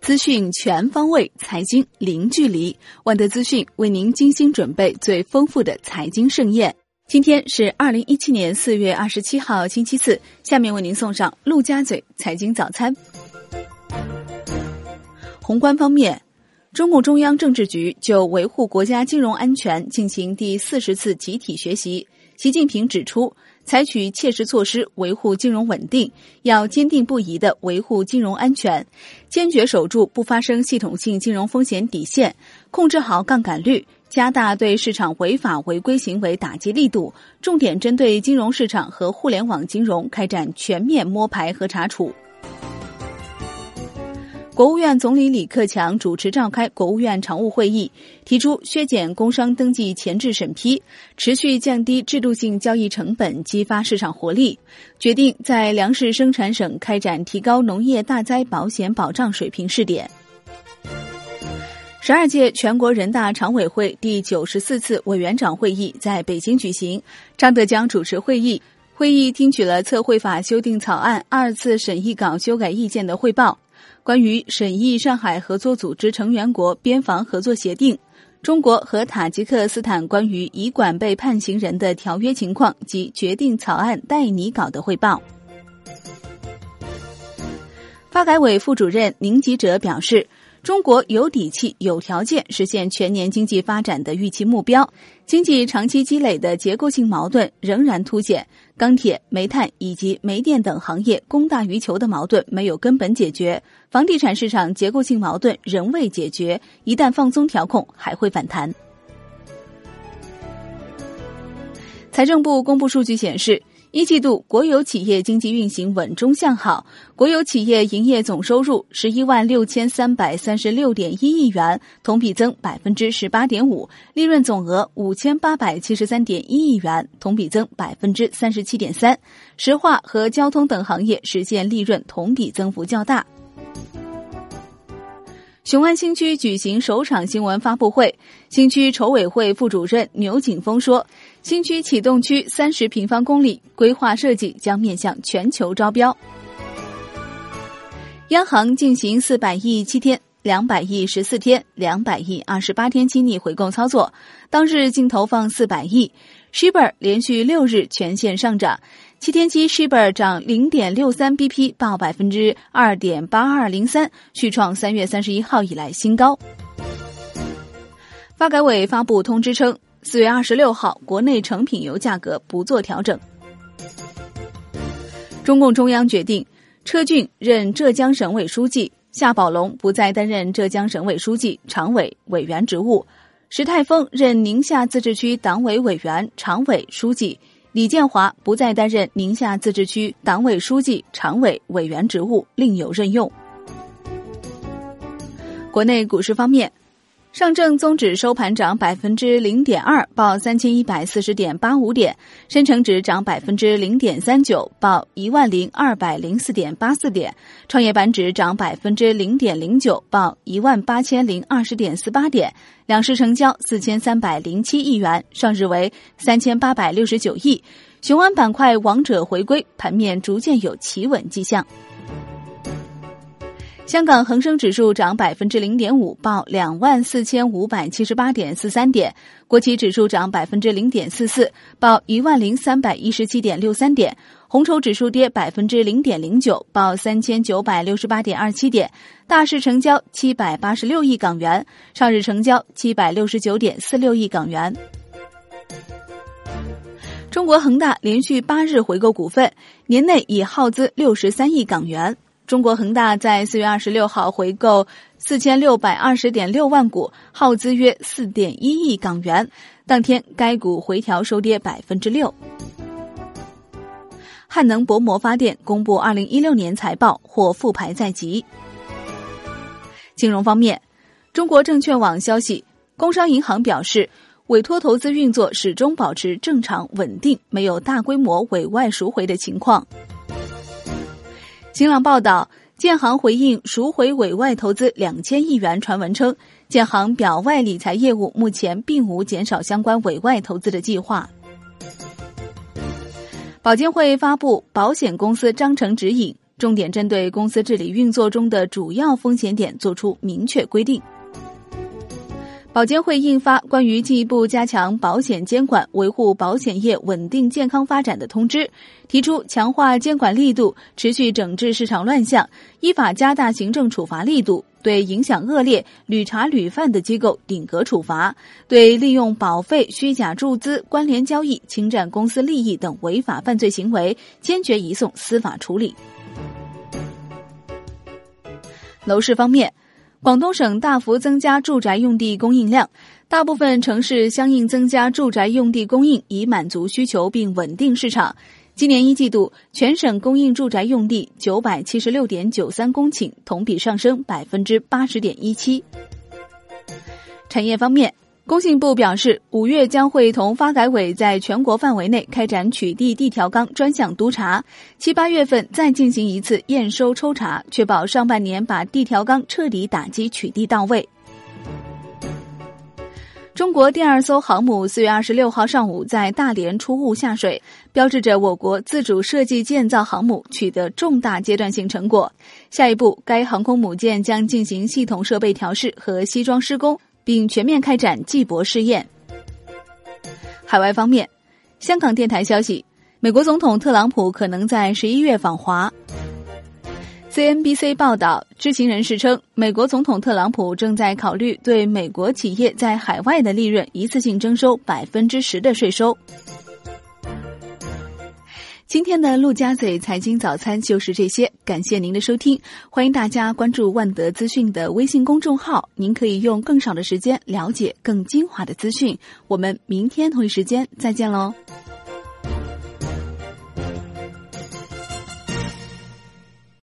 资讯全方位，财经零距离。万德资讯为您精心准备最丰富的财经盛宴。今天是二零一七年四月二十七号，星期四。下面为您送上陆家嘴财经早餐。宏观方面，中共中央政治局就维护国家金融安全进行第四十次集体学习。习近平指出。采取切实措施维护金融稳定，要坚定不移的维护金融安全，坚决守住不发生系统性金融风险底线，控制好杠杆率，加大对市场违法违规行为打击力度，重点针对金融市场和互联网金融开展全面摸排和查处。国务院总理李克强主持召开国务院常务会议，提出削减工商登记前置审批，持续降低制度性交易成本，激发市场活力。决定在粮食生产省开展提高农业大灾保险保障水平试点。十二届全国人大常委会第九十四次委员长会议在北京举行，张德江主持会议。会议听取了测绘法修订草案二次审议稿修改意见的汇报。关于审议上海合作组织成员国边防合作协定，中国和塔吉克斯坦关于移管被判刑人的条约情况及决定草案待拟稿的汇报。发改委副主任宁吉喆表示。中国有底气、有条件实现全年经济发展的预期目标。经济长期积累的结构性矛盾仍然凸显，钢铁、煤炭以及煤电等行业供大于求的矛盾没有根本解决，房地产市场结构性矛盾仍未解决。一旦放松调控，还会反弹。财政部公布数据显示。一季度国有企业经济运行稳中向好，国有企业营业总收入十一万六千三百三十六点一亿元，同比增百分之十八点五；利润总额五千八百七十三点一亿元，同比增百分之三十七点三。石化和交通等行业实现利润同比增幅较大。雄安新区举行首场新闻发布会，新区筹委会副主任牛景峰说。新区启动区三十平方公里规划设计将面向全球招标。央行进行四百亿七天、两百亿十四天、两百亿二十八天期逆回购操作，当日净投放四百亿。Shibor 连续六日全线上涨，七天期 Shibor 涨零点六三 BP，报百分之二点八二零三，续创三月三十一号以来新高。发改委发布通知称。四月二十六号，国内成品油价格不做调整。中共中央决定，车俊任浙江省委书记，夏宝龙不再担任浙江省委书记、常委、委员职务；石泰峰任宁夏自治区党委委员、常委、书记；李建华不再担任宁夏自治区党委书记、常委、委员职务，另有任用。国内股市方面。上证综指收盘涨百分之零点二，报三千一百四十点八五点；深成指涨百分之零点三九，报一万零二百零四点八四点；创业板指涨百分之零点零九，报一万八千零二十点四八点。两市成交四千三百零七亿元，上日为三千八百六十九亿。雄安板块王者回归，盘面逐渐有企稳迹象。香港恒生指数涨百分之零点五，报两万四千五百七十八点四三点；国企指数涨百分之零点四四，报一万零三百一十七点六三点；红筹指数跌百分之零点零九，报三千九百六十八点二七点。大市成交七百八十六亿港元，上日成交七百六十九点四六亿港元。中国恒大连续八日回购股份，年内已耗资六十三亿港元。中国恒大在四月二十六号回购四千六百二十点六万股，耗资约四点一亿港元。当天，该股回调收跌百分之六。汉能薄膜发电公布二零一六年财报，或复牌在即。金融方面，中国证券网消息，工商银行表示，委托投资运作始终保持正常稳定，没有大规模委外赎回的情况。新浪报道，建行回应赎回委外投资两千亿元传闻称，建行表外理财业务目前并无减少相关委外投资的计划。保监会发布保险公司章程指引，重点针对公司治理运作中的主要风险点作出明确规定。保监会印发关于进一步加强保险监管、维护保险业稳定健康发展的通知，提出强化监管力度，持续整治市场乱象，依法加大行政处罚力度，对影响恶劣、屡查屡犯的机构顶格处罚，对利用保费、虚假注资、关联交易、侵占公司利益等违法犯罪行为，坚决移送司法处理。楼市方面。广东省大幅增加住宅用地供应量，大部分城市相应增加住宅用地供应，以满足需求并稳定市场。今年一季度，全省供应住宅用地九百七十六点九三公顷，同比上升百分之八十点一七。产业方面。工信部表示，五月将会同发改委在全国范围内开展取缔地条钢专项督查，七八月份再进行一次验收抽查，确保上半年把地条钢彻底打击取缔到位。中国第二艘航母四月二十六号上午在大连出坞下水，标志着我国自主设计建造航母取得重大阶段性成果。下一步，该航空母舰将进行系统设备调试和西装施工。并全面开展季博试验。海外方面，香港电台消息，美国总统特朗普可能在十一月访华。CNBC 报道，知情人士称，美国总统特朗普正在考虑对美国企业在海外的利润一次性征收百分之十的税收。今天的陆家嘴财经早餐就是这些，感谢您的收听，欢迎大家关注万德资讯的微信公众号，您可以用更少的时间了解更精华的资讯。我们明天同一时间再见喽。